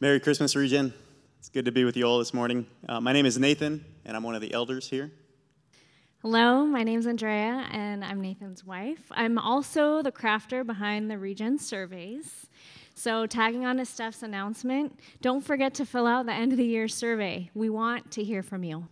Merry Christmas, Regen. It's good to be with you all this morning. Uh, my name is Nathan, and I'm one of the elders here. Hello, my name is Andrea, and I'm Nathan's wife. I'm also the crafter behind the Regen surveys. So, tagging on to Steph's announcement, don't forget to fill out the end of the year survey. We want to hear from you.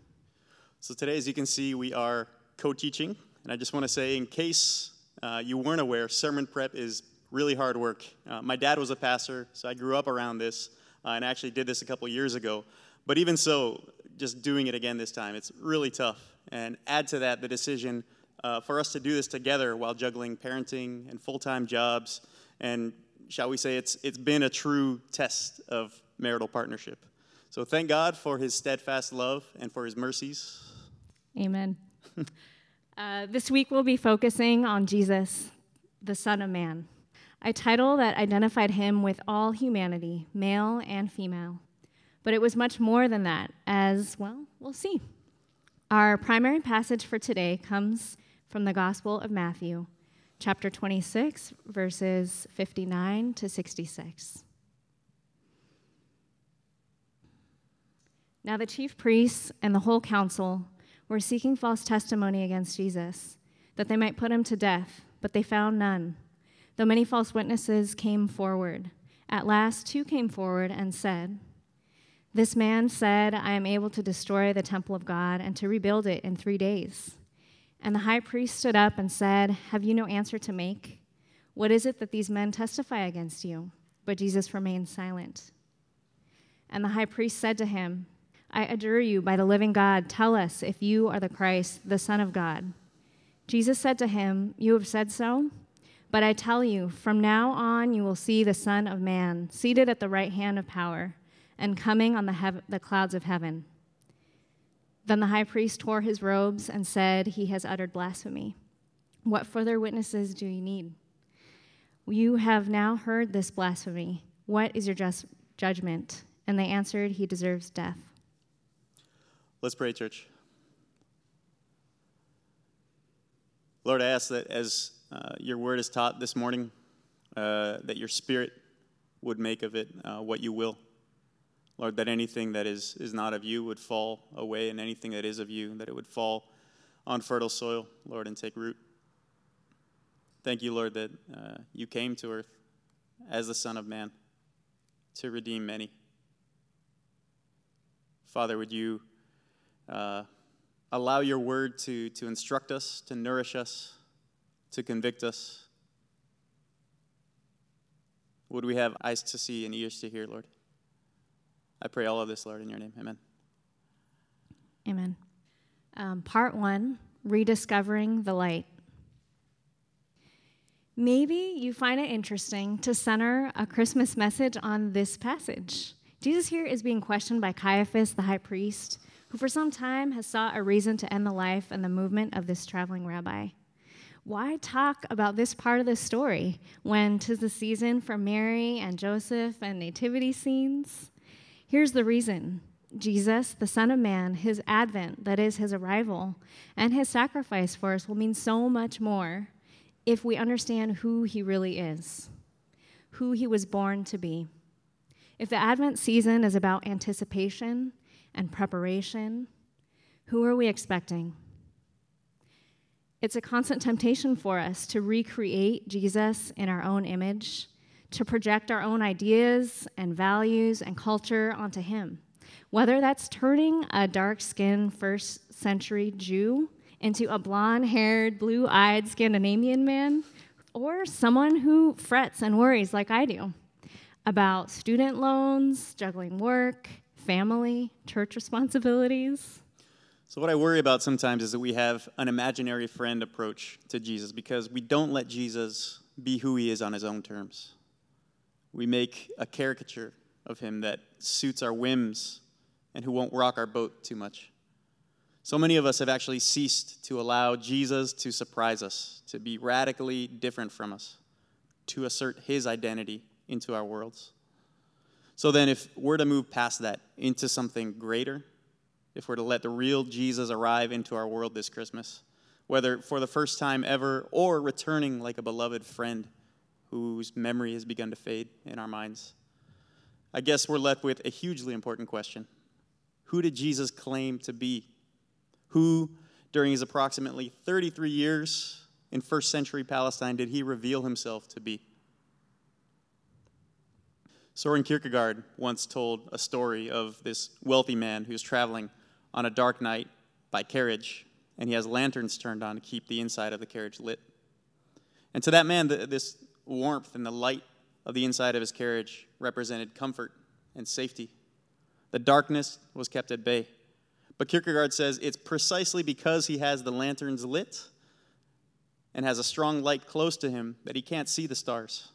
So, today, as you can see, we are co teaching. And I just want to say, in case uh, you weren't aware, sermon prep is really hard work. Uh, my dad was a pastor, so I grew up around this uh, and actually did this a couple years ago. But even so, just doing it again this time, it's really tough. And add to that the decision uh, for us to do this together while juggling parenting and full time jobs. And shall we say, it's, it's been a true test of marital partnership. So thank God for his steadfast love and for his mercies. Amen. uh, this week we'll be focusing on Jesus, the Son of Man a title that identified him with all humanity, male and female. But it was much more than that, as, well, we'll see. Our primary passage for today comes from the Gospel of Matthew, chapter 26, verses 59 to 66. Now the chief priests and the whole council were seeking false testimony against Jesus, that they might put him to death, but they found none. Though many false witnesses came forward, at last two came forward and said, This man said, I am able to destroy the temple of God and to rebuild it in three days. And the high priest stood up and said, Have you no answer to make? What is it that these men testify against you? But Jesus remained silent. And the high priest said to him, I adjure you by the living God, tell us if you are the Christ, the Son of God. Jesus said to him, You have said so. But I tell you, from now on you will see the Son of Man seated at the right hand of power and coming on the, hev- the clouds of heaven. Then the high priest tore his robes and said, He has uttered blasphemy. What further witnesses do you need? You have now heard this blasphemy. What is your just judgment? And they answered, He deserves death. Let's pray, church. Lord, I ask that as uh, your word is taught this morning, uh, that your spirit would make of it uh, what you will. Lord, that anything that is, is not of you would fall away, and anything that is of you, that it would fall on fertile soil, Lord, and take root. Thank you, Lord, that uh, you came to earth as the Son of Man to redeem many. Father, would you uh, allow your word to, to instruct us, to nourish us, to convict us? Would we have eyes to see and ears to hear, Lord? I pray all of this, Lord, in your name. Amen. Amen. Um, part one Rediscovering the Light. Maybe you find it interesting to center a Christmas message on this passage. Jesus here is being questioned by Caiaphas, the high priest, who for some time has sought a reason to end the life and the movement of this traveling rabbi why talk about this part of the story when tis the season for Mary and Joseph and nativity scenes? Here's the reason Jesus, the Son of Man, his advent, that is, his arrival, and his sacrifice for us will mean so much more if we understand who he really is, who he was born to be. If the Advent season is about anticipation and preparation, who are we expecting? It's a constant temptation for us to recreate Jesus in our own image, to project our own ideas and values and culture onto him. Whether that's turning a dark skinned first century Jew into a blonde haired, blue eyed Scandinavian man, or someone who frets and worries like I do about student loans, juggling work, family, church responsibilities. So, what I worry about sometimes is that we have an imaginary friend approach to Jesus because we don't let Jesus be who he is on his own terms. We make a caricature of him that suits our whims and who won't rock our boat too much. So many of us have actually ceased to allow Jesus to surprise us, to be radically different from us, to assert his identity into our worlds. So then, if we're to move past that into something greater, if we're to let the real Jesus arrive into our world this Christmas, whether for the first time ever or returning like a beloved friend whose memory has begun to fade in our minds. I guess we're left with a hugely important question Who did Jesus claim to be? Who, during his approximately 33 years in first century Palestine, did he reveal himself to be? Soren Kierkegaard once told a story of this wealthy man who's traveling on a dark night by carriage, and he has lanterns turned on to keep the inside of the carriage lit. And to that man, the, this warmth and the light of the inside of his carriage represented comfort and safety. The darkness was kept at bay. But Kierkegaard says it's precisely because he has the lanterns lit and has a strong light close to him that he can't see the stars.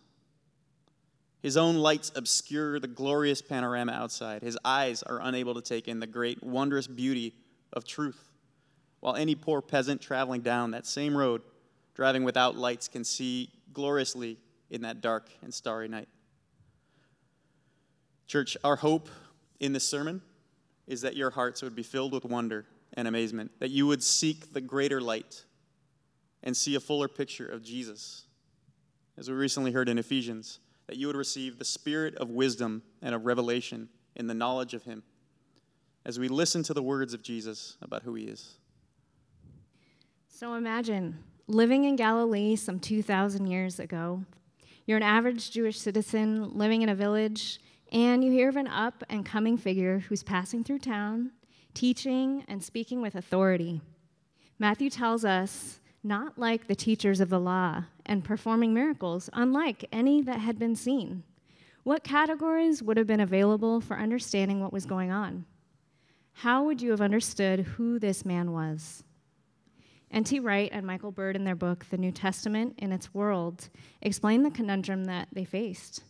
His own lights obscure the glorious panorama outside. His eyes are unable to take in the great, wondrous beauty of truth. While any poor peasant traveling down that same road, driving without lights, can see gloriously in that dark and starry night. Church, our hope in this sermon is that your hearts would be filled with wonder and amazement, that you would seek the greater light and see a fuller picture of Jesus. As we recently heard in Ephesians, that you would receive the spirit of wisdom and of revelation in the knowledge of Him as we listen to the words of Jesus about who He is. So imagine living in Galilee some 2,000 years ago. You're an average Jewish citizen living in a village, and you hear of an up and coming figure who's passing through town, teaching and speaking with authority. Matthew tells us not like the teachers of the law, and performing miracles, unlike any that had been seen. What categories would have been available for understanding what was going on? How would you have understood who this man was? N.T. Wright and Michael Bird, in their book, The New Testament in Its World, explain the conundrum that they faced.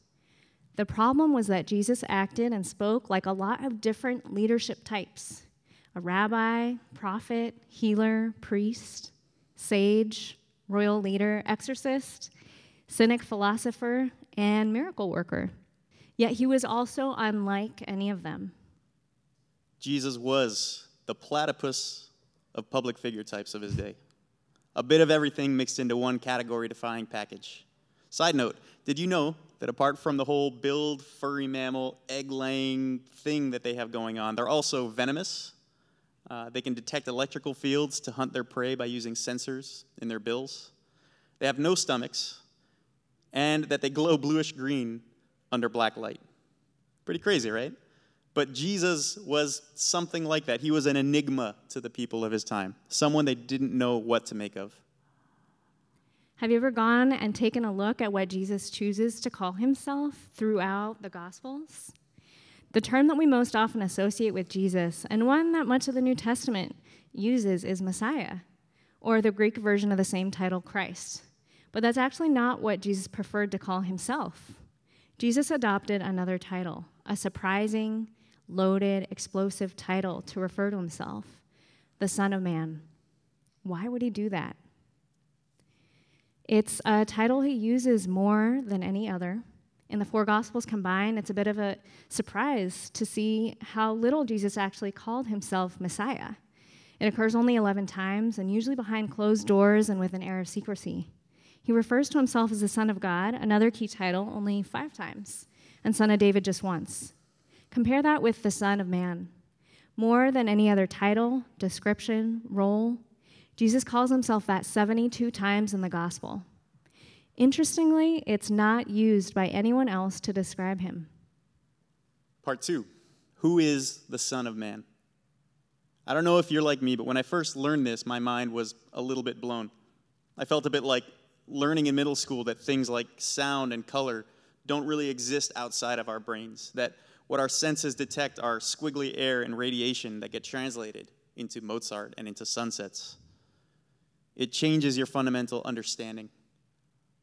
The problem was that Jesus acted and spoke like a lot of different leadership types a rabbi, prophet, healer, priest sage, royal leader, exorcist, cynic philosopher, and miracle worker. Yet he was also unlike any of them. Jesus was the platypus of public figure types of his day. A bit of everything mixed into one category defining package. Side note, did you know that apart from the whole build furry mammal egg laying thing that they have going on, they're also venomous uh, they can detect electrical fields to hunt their prey by using sensors in their bills. They have no stomachs, and that they glow bluish green under black light. Pretty crazy, right? But Jesus was something like that. He was an enigma to the people of his time, someone they didn't know what to make of. Have you ever gone and taken a look at what Jesus chooses to call himself throughout the Gospels? The term that we most often associate with Jesus, and one that much of the New Testament uses, is Messiah, or the Greek version of the same title, Christ. But that's actually not what Jesus preferred to call himself. Jesus adopted another title, a surprising, loaded, explosive title to refer to himself the Son of Man. Why would he do that? It's a title he uses more than any other in the four Gospels combined, it's a bit of a surprise to see how little Jesus actually called himself Messiah. It occurs only 11 times, and usually behind closed doors and with an air of secrecy. He refers to himself as the Son of God, another key title, only five times, and Son of David just once. Compare that with the Son of Man. More than any other title, description, role, Jesus calls himself that 72 times in the Gospel. Interestingly, it's not used by anyone else to describe him. Part two Who is the Son of Man? I don't know if you're like me, but when I first learned this, my mind was a little bit blown. I felt a bit like learning in middle school that things like sound and color don't really exist outside of our brains, that what our senses detect are squiggly air and radiation that get translated into Mozart and into sunsets. It changes your fundamental understanding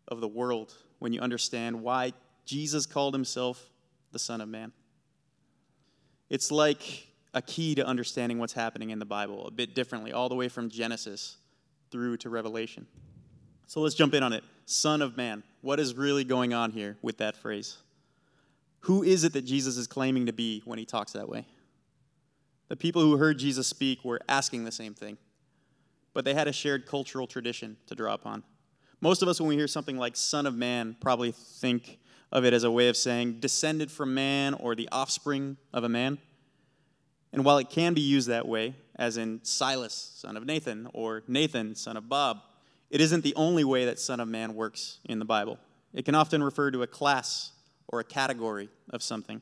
of the world when you understand why Jesus called himself the Son of Man. It's like a key to understanding what's happening in the Bible a bit differently, all the way from Genesis through to Revelation. So let's jump in on it. Son of Man. What is really going on here with that phrase? Who is it that Jesus is claiming to be when he talks that way? The people who heard Jesus speak were asking the same thing, but they had a shared cultural tradition to draw upon. Most of us, when we hear something like Son of Man, probably think of it as a way of saying descended from man or the offspring of a man. And while it can be used that way, as in Silas, son of Nathan, or Nathan, son of Bob, it isn't the only way that son of man works in the Bible. It can often refer to a class or a category of something.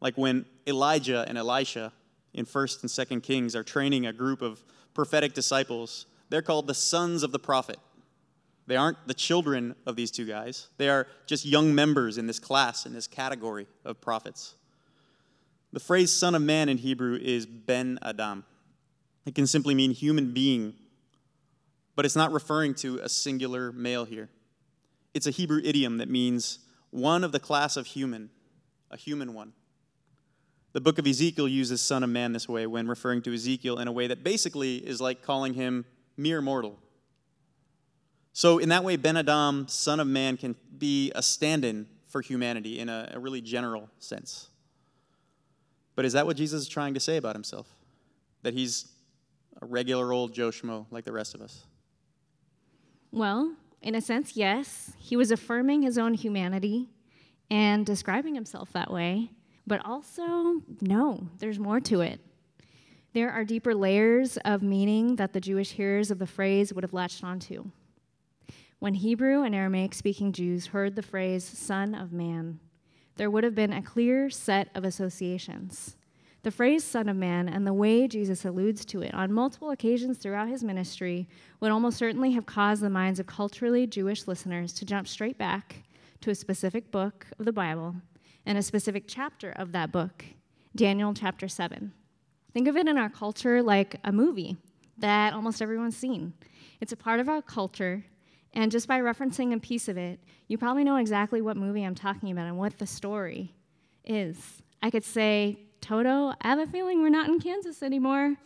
Like when Elijah and Elisha in 1st and 2nd Kings are training a group of prophetic disciples, they're called the sons of the prophet. They aren't the children of these two guys. They are just young members in this class, in this category of prophets. The phrase son of man in Hebrew is ben Adam. It can simply mean human being, but it's not referring to a singular male here. It's a Hebrew idiom that means one of the class of human, a human one. The book of Ezekiel uses son of man this way when referring to Ezekiel in a way that basically is like calling him mere mortal. So, in that way, Ben Adam, son of man, can be a stand in for humanity in a, a really general sense. But is that what Jesus is trying to say about himself? That he's a regular old Joe Schmo like the rest of us? Well, in a sense, yes. He was affirming his own humanity and describing himself that way. But also, no, there's more to it. There are deeper layers of meaning that the Jewish hearers of the phrase would have latched onto. When Hebrew and Aramaic speaking Jews heard the phrase Son of Man, there would have been a clear set of associations. The phrase Son of Man and the way Jesus alludes to it on multiple occasions throughout his ministry would almost certainly have caused the minds of culturally Jewish listeners to jump straight back to a specific book of the Bible and a specific chapter of that book, Daniel chapter 7. Think of it in our culture like a movie that almost everyone's seen. It's a part of our culture, and just by referencing a piece of it, you probably know exactly what movie I'm talking about and what the story is. I could say, Toto, I have a feeling we're not in Kansas anymore.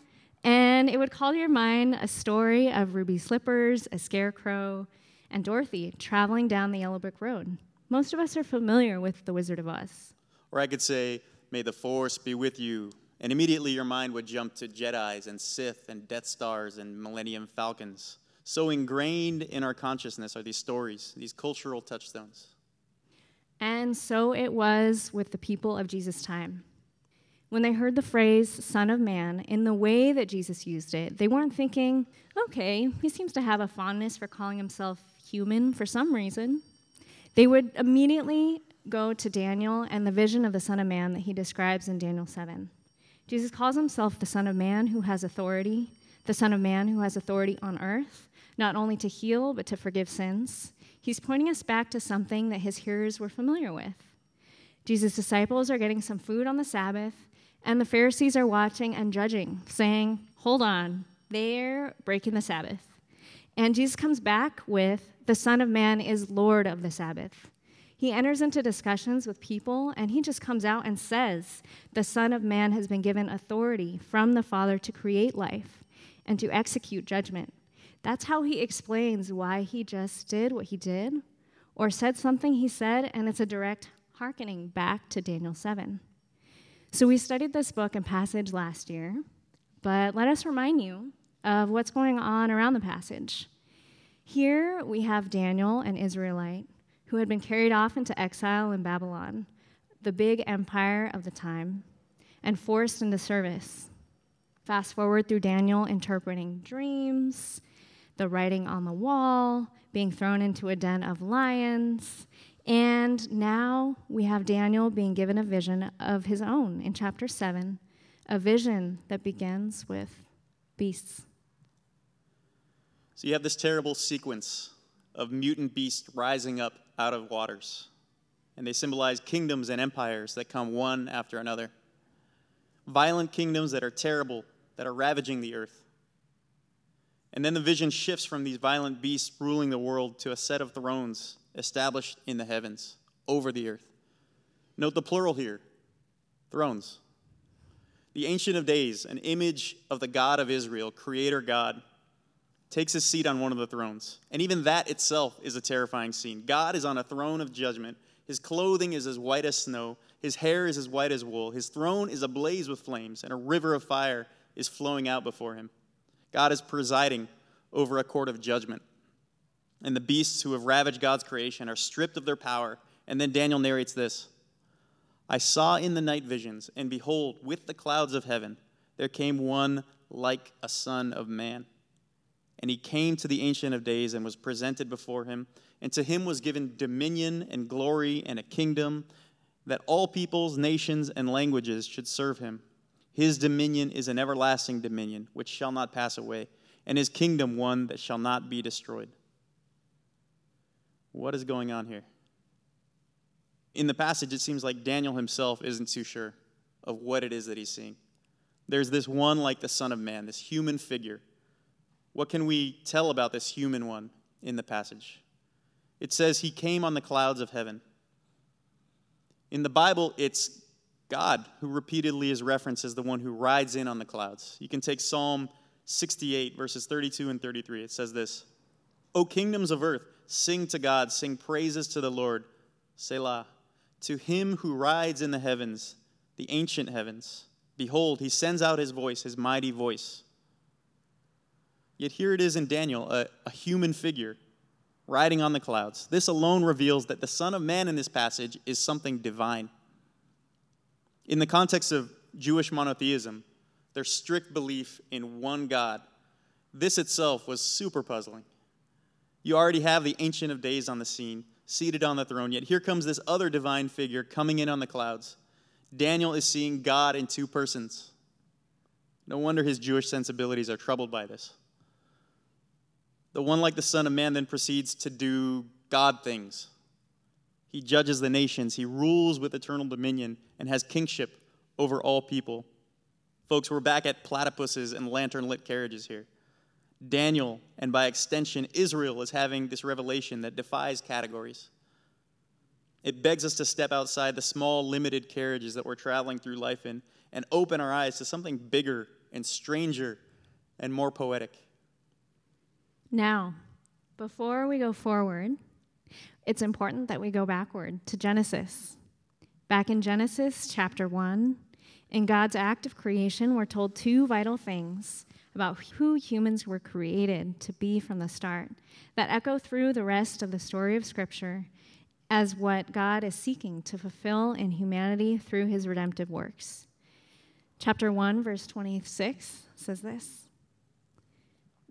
And it would call to your mind a story of Ruby Slippers, a scarecrow, and Dorothy traveling down the Yellow Brick Road. Most of us are familiar with The Wizard of Oz. Or I could say, May the Force be with you. And immediately your mind would jump to Jedi's and Sith and Death Stars and Millennium Falcons. So ingrained in our consciousness are these stories, these cultural touchstones. And so it was with the people of Jesus' time. When they heard the phrase Son of Man in the way that Jesus used it, they weren't thinking, okay, he seems to have a fondness for calling himself human for some reason. They would immediately go to Daniel and the vision of the Son of Man that he describes in Daniel 7. Jesus calls himself the Son of Man who has authority, the Son of Man who has authority on earth, not only to heal, but to forgive sins. He's pointing us back to something that his hearers were familiar with. Jesus' disciples are getting some food on the Sabbath, and the Pharisees are watching and judging, saying, Hold on, they're breaking the Sabbath. And Jesus comes back with, The Son of Man is Lord of the Sabbath. He enters into discussions with people and he just comes out and says, The Son of Man has been given authority from the Father to create life and to execute judgment. That's how he explains why he just did what he did or said something he said, and it's a direct hearkening back to Daniel 7. So we studied this book and passage last year, but let us remind you of what's going on around the passage. Here we have Daniel, an Israelite, who had been carried off into exile in Babylon, the big empire of the time, and forced into service. Fast forward through Daniel interpreting dreams, the writing on the wall, being thrown into a den of lions, and now we have Daniel being given a vision of his own in chapter 7, a vision that begins with beasts. So you have this terrible sequence of mutant beasts rising up out of waters. And they symbolize kingdoms and empires that come one after another. Violent kingdoms that are terrible, that are ravaging the earth. And then the vision shifts from these violent beasts ruling the world to a set of thrones established in the heavens over the earth. Note the plural here thrones. The Ancient of Days, an image of the God of Israel, Creator God, takes his seat on one of the thrones. And even that itself is a terrifying scene. God is on a throne of judgment. His clothing is as white as snow, his hair is as white as wool. His throne is ablaze with flames, and a river of fire is flowing out before him. God is presiding over a court of judgment. And the beasts who have ravaged God's creation are stripped of their power And then Daniel narrates this I saw in the night visions, and behold, with the clouds of heaven, there came one like a son of man. And he came to the Ancient of Days and was presented before him. And to him was given dominion and glory and a kingdom that all peoples, nations, and languages should serve him. His dominion is an everlasting dominion which shall not pass away, and his kingdom one that shall not be destroyed. What is going on here? In the passage, it seems like Daniel himself isn't too sure of what it is that he's seeing. There's this one like the Son of Man, this human figure. What can we tell about this human one in the passage? It says he came on the clouds of heaven. In the Bible, it's God who repeatedly is referenced as the one who rides in on the clouds. You can take Psalm 68, verses 32 and 33. It says this O kingdoms of earth, sing to God, sing praises to the Lord. Selah. To him who rides in the heavens, the ancient heavens. Behold, he sends out his voice, his mighty voice. Yet here it is in Daniel, a, a human figure riding on the clouds. This alone reveals that the Son of Man in this passage is something divine. In the context of Jewish monotheism, their strict belief in one God, this itself was super puzzling. You already have the Ancient of Days on the scene, seated on the throne, yet here comes this other divine figure coming in on the clouds. Daniel is seeing God in two persons. No wonder his Jewish sensibilities are troubled by this. The one like the Son of Man then proceeds to do God things. He judges the nations, he rules with eternal dominion, and has kingship over all people. Folks, we're back at platypuses and lantern lit carriages here. Daniel, and by extension, Israel, is having this revelation that defies categories. It begs us to step outside the small, limited carriages that we're traveling through life in and open our eyes to something bigger and stranger and more poetic. Now, before we go forward, it's important that we go backward to Genesis. Back in Genesis chapter 1, in God's act of creation, we're told two vital things about who humans were created to be from the start that echo through the rest of the story of Scripture as what God is seeking to fulfill in humanity through his redemptive works. Chapter 1, verse 26 says this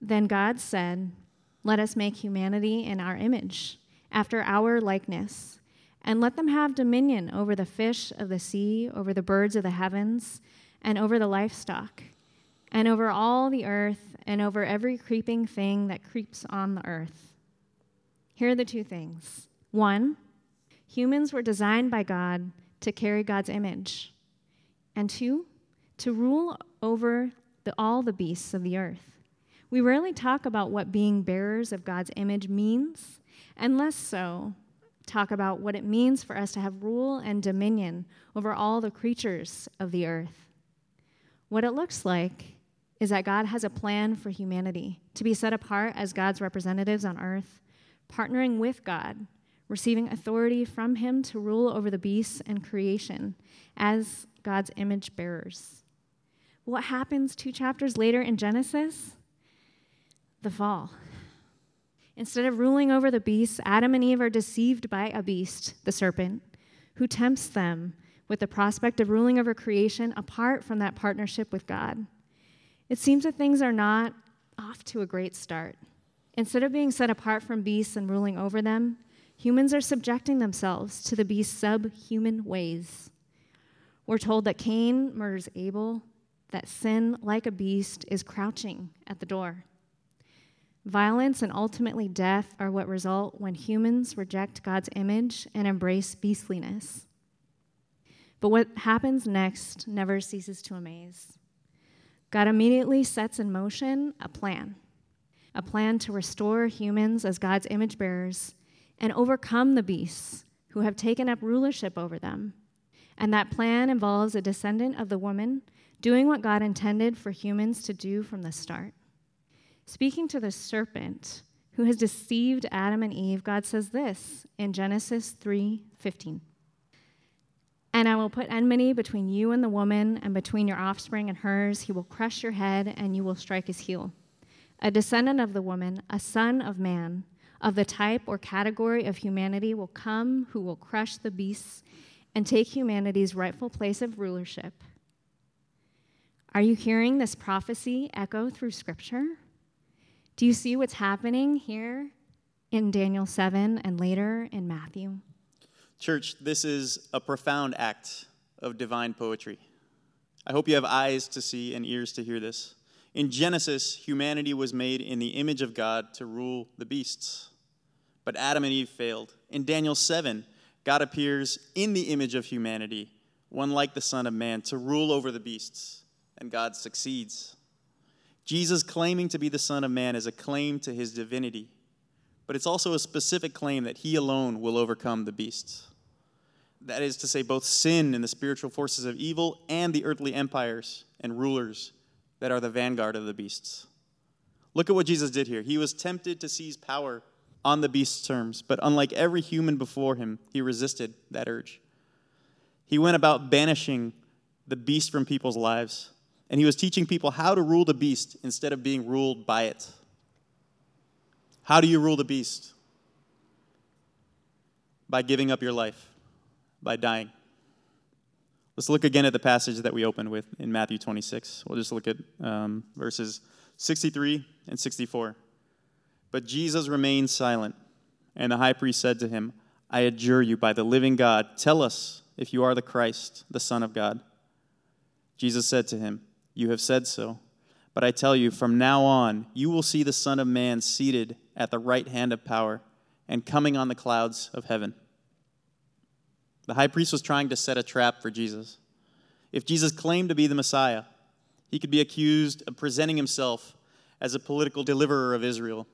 then God said, Let us make humanity in our image, after our likeness, and let them have dominion over the fish of the sea, over the birds of the heavens, and over the livestock, and over all the earth, and over every creeping thing that creeps on the earth. Here are the two things. One, humans were designed by God to carry God's image. And two, to rule over the, all the beasts of the earth. We rarely talk about what being bearers of God's image means, and less so talk about what it means for us to have rule and dominion over all the creatures of the earth. What it looks like is that God has a plan for humanity to be set apart as God's representatives on earth, partnering with God, receiving authority from Him to rule over the beasts and creation as God's image bearers. What happens two chapters later in Genesis? the fall. Instead of ruling over the beasts, Adam and Eve are deceived by a beast, the serpent, who tempts them with the prospect of ruling over creation apart from that partnership with God. It seems that things are not off to a great start. Instead of being set apart from beasts and ruling over them, humans are subjecting themselves to the beast's subhuman ways. We're told that Cain murders Abel, that sin, like a beast, is crouching at the door. Violence and ultimately death are what result when humans reject God's image and embrace beastliness. But what happens next never ceases to amaze. God immediately sets in motion a plan a plan to restore humans as God's image bearers and overcome the beasts who have taken up rulership over them. And that plan involves a descendant of the woman doing what God intended for humans to do from the start. Speaking to the serpent who has deceived Adam and Eve, God says this in Genesis 3:15. And I will put enmity between you and the woman, and between your offspring and hers. He will crush your head, and you will strike his heel. A descendant of the woman, a son of man, of the type or category of humanity will come who will crush the beasts and take humanity's rightful place of rulership. Are you hearing this prophecy echo through Scripture? Do you see what's happening here in Daniel 7 and later in Matthew? Church, this is a profound act of divine poetry. I hope you have eyes to see and ears to hear this. In Genesis, humanity was made in the image of God to rule the beasts. But Adam and Eve failed. In Daniel 7, God appears in the image of humanity, one like the Son of Man, to rule over the beasts, and God succeeds. Jesus claiming to be the Son of Man is a claim to his divinity, but it's also a specific claim that he alone will overcome the beasts. That is to say, both sin and the spiritual forces of evil and the earthly empires and rulers that are the vanguard of the beasts. Look at what Jesus did here. He was tempted to seize power on the beast's terms, but unlike every human before him, he resisted that urge. He went about banishing the beast from people's lives, and he was teaching people how to rule the beast instead of being ruled by it. How do you rule the beast? By giving up your life, by dying. Let's look again at the passage that we opened with in Matthew 26. We'll just look at um, verses 63 and 64. But Jesus remained silent, and the high priest said to him, I adjure you by the living God, tell us if you are the Christ, the Son of God. Jesus said to him, You have said so. But I tell you, from now on, you will see the Son of Man seated at the right hand of power and coming on the clouds of heaven. The high priest was trying to set a trap for Jesus. If Jesus claimed to be the Messiah, he could be accused of presenting himself as a political deliverer of Israel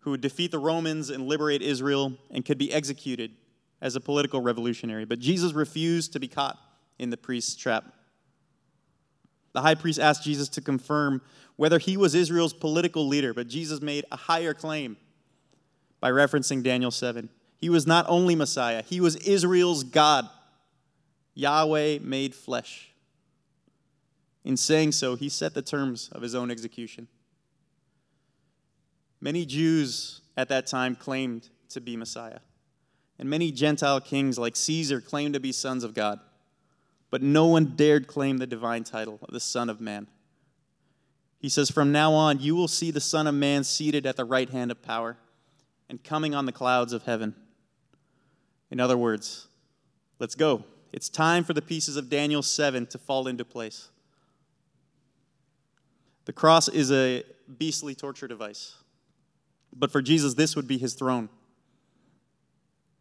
who would defeat the Romans and liberate Israel and could be executed as a political revolutionary. But Jesus refused to be caught in the priest's trap. The high priest asked Jesus to confirm whether he was Israel's political leader, but Jesus made a higher claim by referencing Daniel 7. He was not only Messiah, he was Israel's God, Yahweh made flesh. In saying so, he set the terms of his own execution. Many Jews at that time claimed to be Messiah, and many Gentile kings like Caesar claimed to be sons of God, but no one dared claim the divine title of the Son of Man. He says, From now on, you will see the Son of Man seated at the right hand of power and coming on the clouds of heaven. In other words, let's go. It's time for the pieces of Daniel 7 to fall into place. The cross is a beastly torture device, but for Jesus, this would be his throne.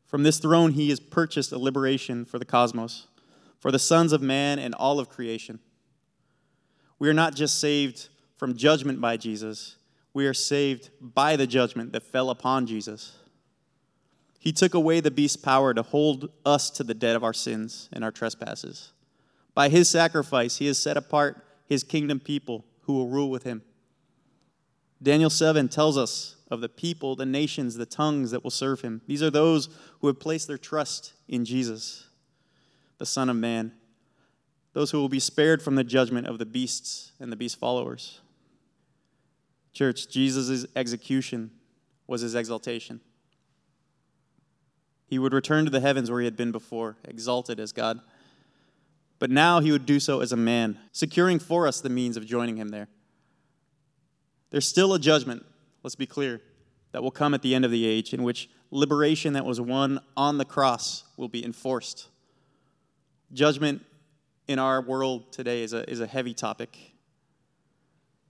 From this throne, he has purchased a liberation for the cosmos, for the sons of man and all of creation. We are not just saved from judgment by Jesus, we are saved by the judgment that fell upon Jesus. He took away the beast's power to hold us to the debt of our sins and our trespasses. By his sacrifice, he has set apart his kingdom people who will rule with him. Daniel 7 tells us of the people, the nations, the tongues that will serve him. These are those who have placed their trust in Jesus, the Son of Man, those who will be spared from the judgment of the beasts and the beast followers. Church, Jesus' execution was his exaltation. He would return to the heavens where he had been before, exalted as God. But now he would do so as a man, securing for us the means of joining him there. There's still a judgment, let's be clear, that will come at the end of the age in which liberation that was won on the cross will be enforced. Judgment in our world today is a, is a heavy topic.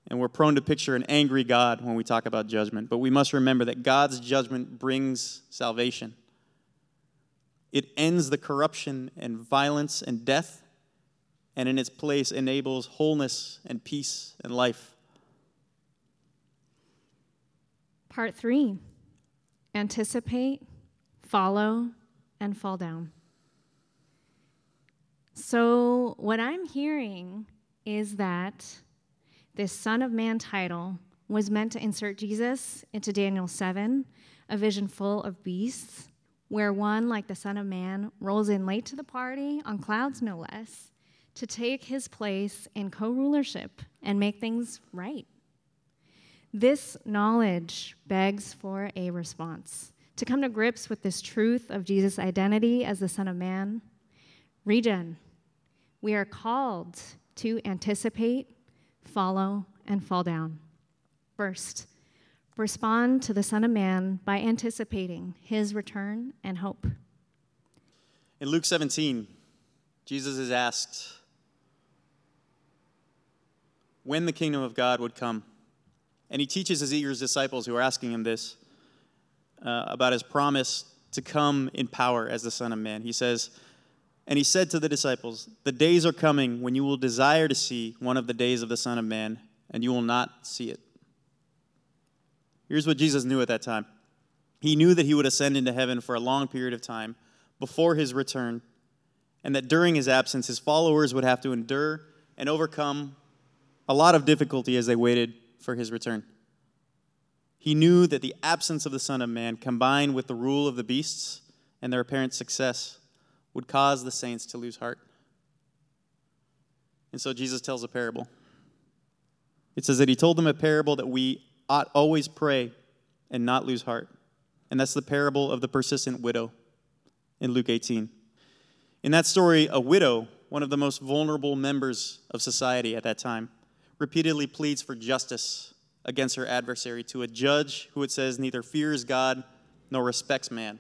And we're prone to picture an angry God when we talk about judgment. But we must remember that God's judgment brings salvation. It ends the corruption and violence and death, and in its place enables wholeness and peace and life. Part three anticipate, follow, and fall down. So, what I'm hearing is that this Son of Man title was meant to insert Jesus into Daniel 7, a vision full of beasts where one, like the Son of Man, rolls in late to the party, on clouds no less, to take his place in co rulership and make things right. This knowledge begs for a response. To come to grips with this truth of Jesus' identity as the Son of Man, regen, we are called to anticipate, follow, and fall down. First, respond to the Son of Man by anticipating his return and hope. In Luke 17, Jesus is asked when the kingdom of God would come. And he teaches his eager disciples who are asking him this uh, about his promise to come in power as the Son of Man. He says, And he said to the disciples, The days are coming when you will desire to see one of the days of the Son of Man, and you will not see it. Here's what Jesus knew at that time He knew that he would ascend into heaven for a long period of time before his return, and that during his absence, his followers would have to endure and overcome a lot of difficulty as they waited for his return. He knew that the absence of the Son of Man, combined with the rule of the beasts and their apparent success, would cause the saints to lose heart. And so Jesus tells a parable. It says that he told them a parable that we ought always pray and not lose heart. And that's the parable of the persistent widow in Luke 18. In that story, a widow, one of the most vulnerable members of society at that time, repeatedly pleads for justice against her adversary to a judge who it says neither fears God nor respects man.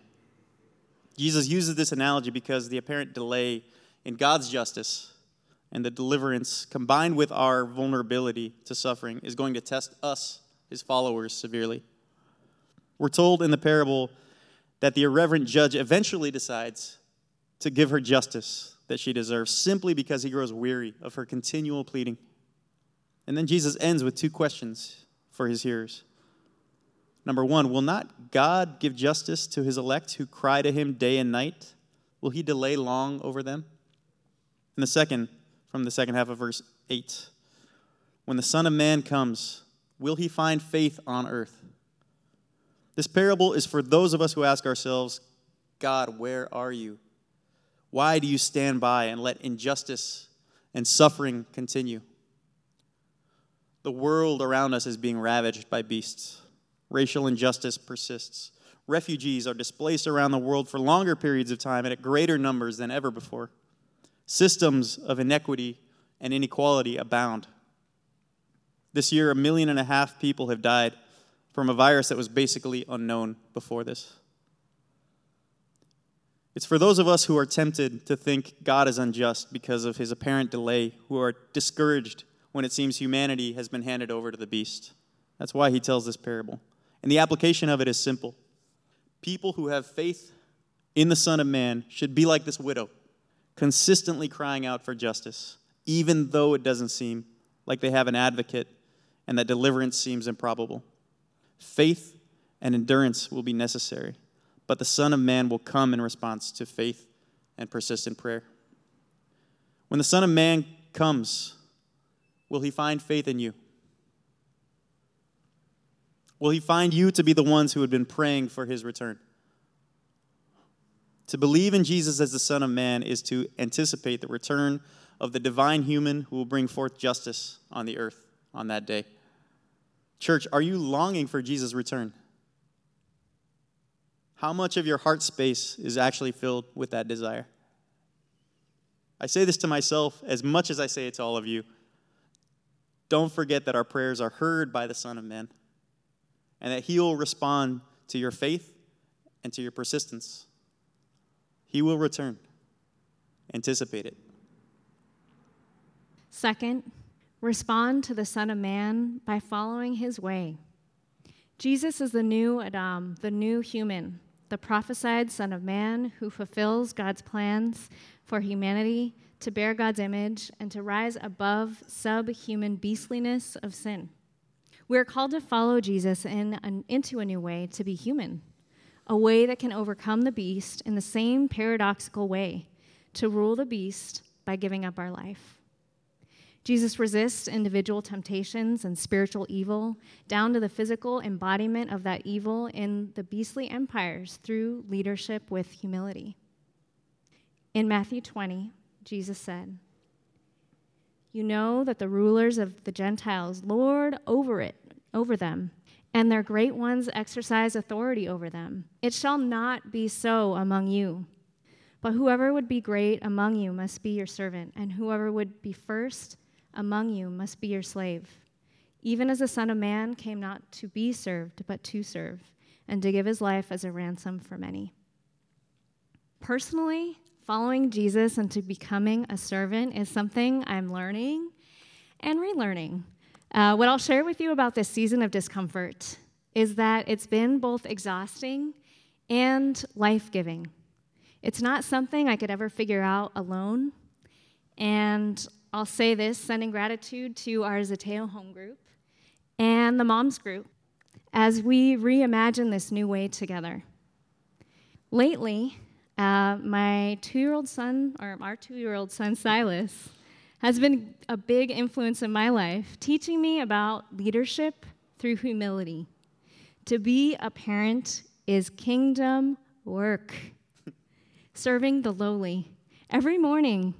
Jesus uses this analogy because the apparent delay in God's justice and the deliverance combined with our vulnerability to suffering is going to test us, his followers, severely. We're told in the parable that the irreverent judge eventually decides to give her justice that she deserves simply because he grows weary of her continual pleading. And then Jesus ends with two questions for his hearers. Number one, will not God give justice to his elect who cry to him day and night? Will he delay long over them? And the second, from the second half of verse 8, when the Son of Man comes, will he find faith on earth? This parable is for those of us who ask ourselves, God, where are you? Why do you stand by and let injustice and suffering continue? The world around us is being ravaged by beasts. Racial injustice persists. Refugees are displaced around the world for longer periods of time and at greater numbers than ever before. Systems of inequity and inequality abound. This year, a million and a half people have died from a virus that was basically unknown before this. It's for those of us who are tempted to think God is unjust because of his apparent delay, who are discouraged when it seems humanity has been handed over to the beast. That's why he tells this parable. And the application of it is simple. People who have faith in the Son of Man should be like this widow, consistently crying out for justice, even though it doesn't seem like they have an advocate and that deliverance seems improbable. Faith and endurance will be necessary, but the Son of Man will come in response to faith and persistent prayer. When the Son of Man comes, will he find faith in you? Will he find you to be the ones who had been praying for his return? To believe in Jesus as the Son of Man is to anticipate the return of the divine human who will bring forth justice on the earth on that day. Church, are you longing for Jesus' return? How much of your heart space is actually filled with that desire? I say this to myself as much as I say it to all of you. Don't forget that our prayers are heard by the Son of Man and that He will respond to your faith and to your persistence. He will return. Anticipate it. Second, respond to the Son of Man by following his way. Jesus is the new Adam, the new human, the prophesied Son of Man who fulfills God's plans for humanity to bear God's image and to rise above subhuman beastliness of sin. We are called to follow Jesus in an, into a new way to be human, a way that can overcome the beast in the same paradoxical way, to rule the beast by giving up our life. Jesus resists individual temptations and spiritual evil, down to the physical embodiment of that evil in the beastly empires through leadership with humility. In Matthew 20, Jesus said, You know that the rulers of the Gentiles lord over it, over them, and their great ones exercise authority over them. It shall not be so among you. But whoever would be great among you must be your servant, and whoever would be first among you must be your slave. Even as the Son of Man came not to be served, but to serve, and to give his life as a ransom for many. Personally, following Jesus and to becoming a servant is something I'm learning and relearning. Uh, what I'll share with you about this season of discomfort is that it's been both exhausting and life giving. It's not something I could ever figure out alone. And I'll say this sending gratitude to our Zateo home group and the moms group as we reimagine this new way together. Lately, uh, my two year old son, or our two year old son, Silas, has been a big influence in my life, teaching me about leadership through humility. To be a parent is kingdom work, serving the lowly. Every morning,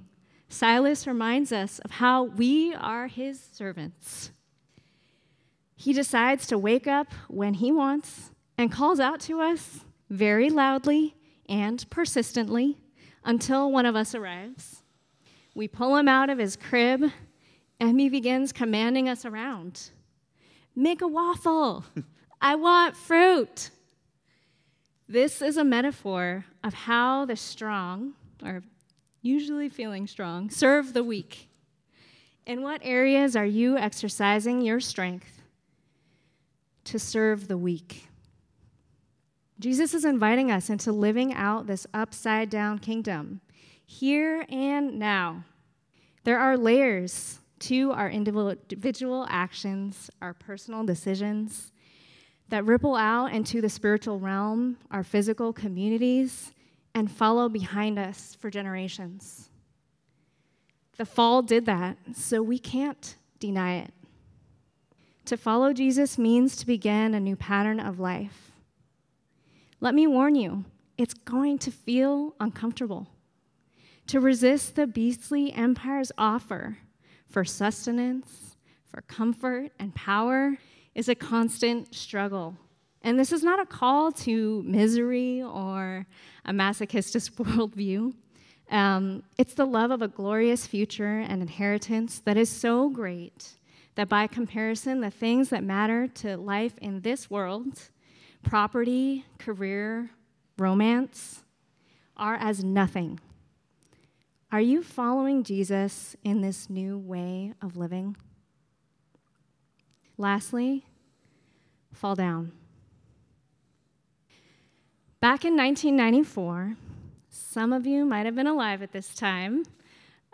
Silas reminds us of how we are his servants. He decides to wake up when he wants and calls out to us very loudly and persistently until one of us arrives. We pull him out of his crib, and he begins commanding us around Make a waffle. I want fruit. This is a metaphor of how the strong, or usually feeling strong, serve the weak. In what areas are you exercising your strength to serve the weak? Jesus is inviting us into living out this upside down kingdom here and now. There are layers to our individual actions, our personal decisions that ripple out into the spiritual realm, our physical communities, and follow behind us for generations. The fall did that, so we can't deny it. To follow Jesus means to begin a new pattern of life. Let me warn you, it's going to feel uncomfortable to resist the beastly empire's offer for sustenance, for comfort, and power is a constant struggle. And this is not a call to misery or a masochistic worldview. Um, it's the love of a glorious future and inheritance that is so great that by comparison, the things that matter to life in this world property, career, romance are as nothing are you following Jesus in this new way of living? Lastly, fall down. Back in 1994, some of you might have been alive at this time.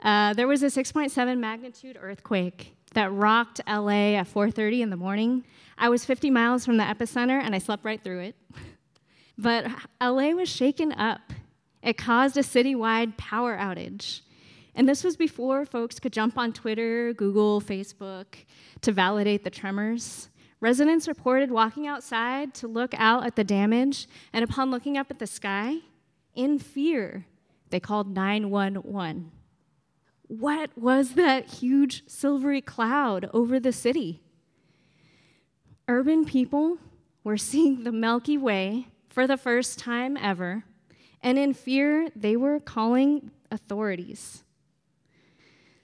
Uh, there was a 6.7 magnitude earthquake that rocked LA at 4:30 in the morning. I was 50 miles from the epicenter and I slept right through it. But LA was shaken up. It caused a citywide power outage. And this was before folks could jump on Twitter, Google, Facebook to validate the tremors. Residents reported walking outside to look out at the damage, and upon looking up at the sky, in fear, they called 911. What was that huge silvery cloud over the city? Urban people were seeing the Milky Way for the first time ever and in fear, they were calling authorities.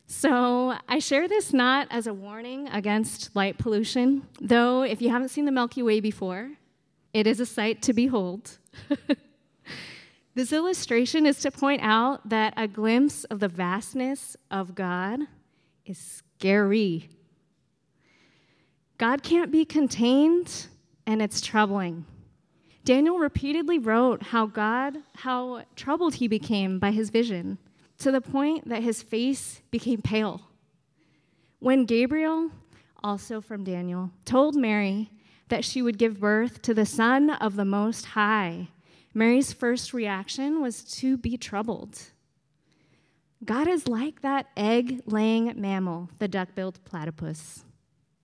So I share this not as a warning against light pollution, though if you haven't seen the Milky Way before, it is a sight to behold. this illustration is to point out that a glimpse of the vastness of God is scary. God can't be contained, and it's troubling. Daniel repeatedly wrote how God, how troubled he became by his vision, to the point that his face became pale. When Gabriel, also from Daniel, told Mary that she would give birth to the Son of the Most High, Mary's first reaction was to be troubled. God is like that egg laying mammal, the duck billed platypus.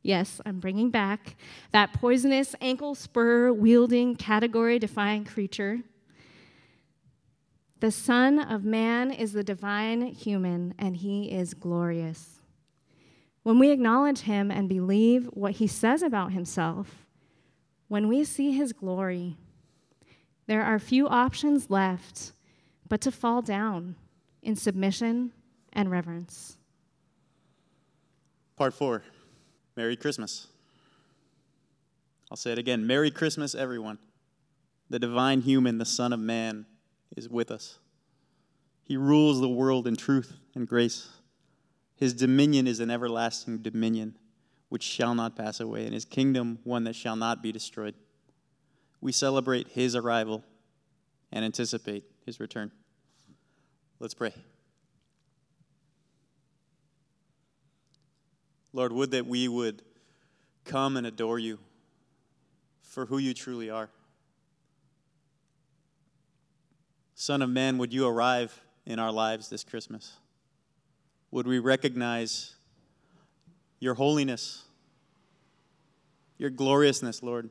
Yes, I'm bringing back that poisonous ankle spur wielding, category defying creature. The Son of Man is the divine human, and he is glorious. When we acknowledge him and believe what he says about himself, when we see his glory, there are few options left but to fall down in submission and reverence. Part four Merry Christmas. I'll say it again Merry Christmas, everyone. The divine human, the Son of Man, is with us. He rules the world in truth and grace. His dominion is an everlasting dominion which shall not pass away, and his kingdom one that shall not be destroyed. We celebrate his arrival and anticipate his return. Let's pray. Lord, would that we would come and adore you for who you truly are. Son of Man, would you arrive in our lives this Christmas? Would we recognize your holiness, your gloriousness, Lord?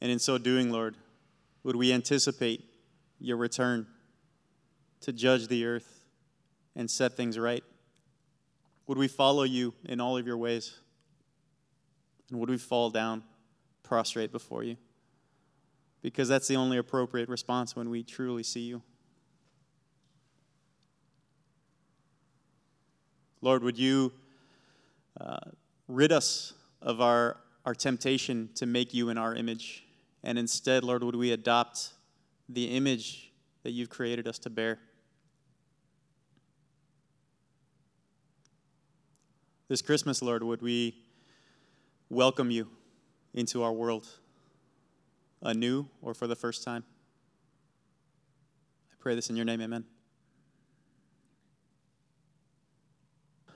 And in so doing, Lord, would we anticipate your return to judge the earth and set things right? Would we follow you in all of your ways? And would we fall down, prostrate before you? Because that's the only appropriate response when we truly see you. Lord, would you uh, rid us of our, our temptation to make you in our image? And instead, Lord, would we adopt the image that you've created us to bear? This Christmas, Lord, would we welcome you into our world anew or for the first time? I pray this in your name, amen.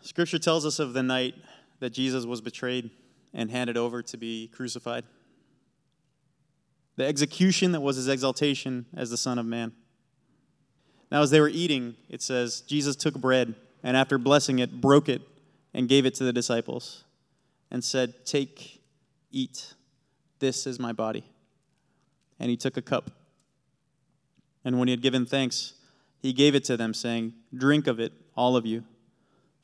Scripture tells us of the night that Jesus was betrayed and handed over to be crucified the execution that was his exaltation as the Son of Man. Now, as they were eating, it says, Jesus took bread and after blessing it, broke it and gave it to the disciples and said, Take, eat. This is my body. And he took a cup. And when he had given thanks, he gave it to them, saying, Drink of it, all of you,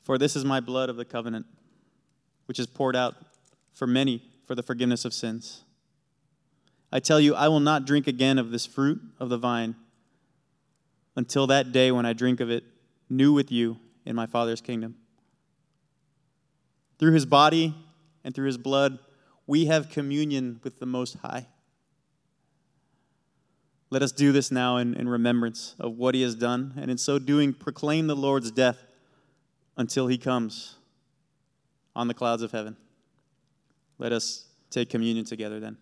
for this is my blood of the covenant, which is poured out for many for the forgiveness of sins. I tell you, I will not drink again of this fruit of the vine until that day when I drink of it new with you in my Father's kingdom. Through his body and through his blood, we have communion with the Most High. Let us do this now in, in remembrance of what he has done, and in so doing, proclaim the Lord's death until he comes on the clouds of heaven. Let us take communion together then.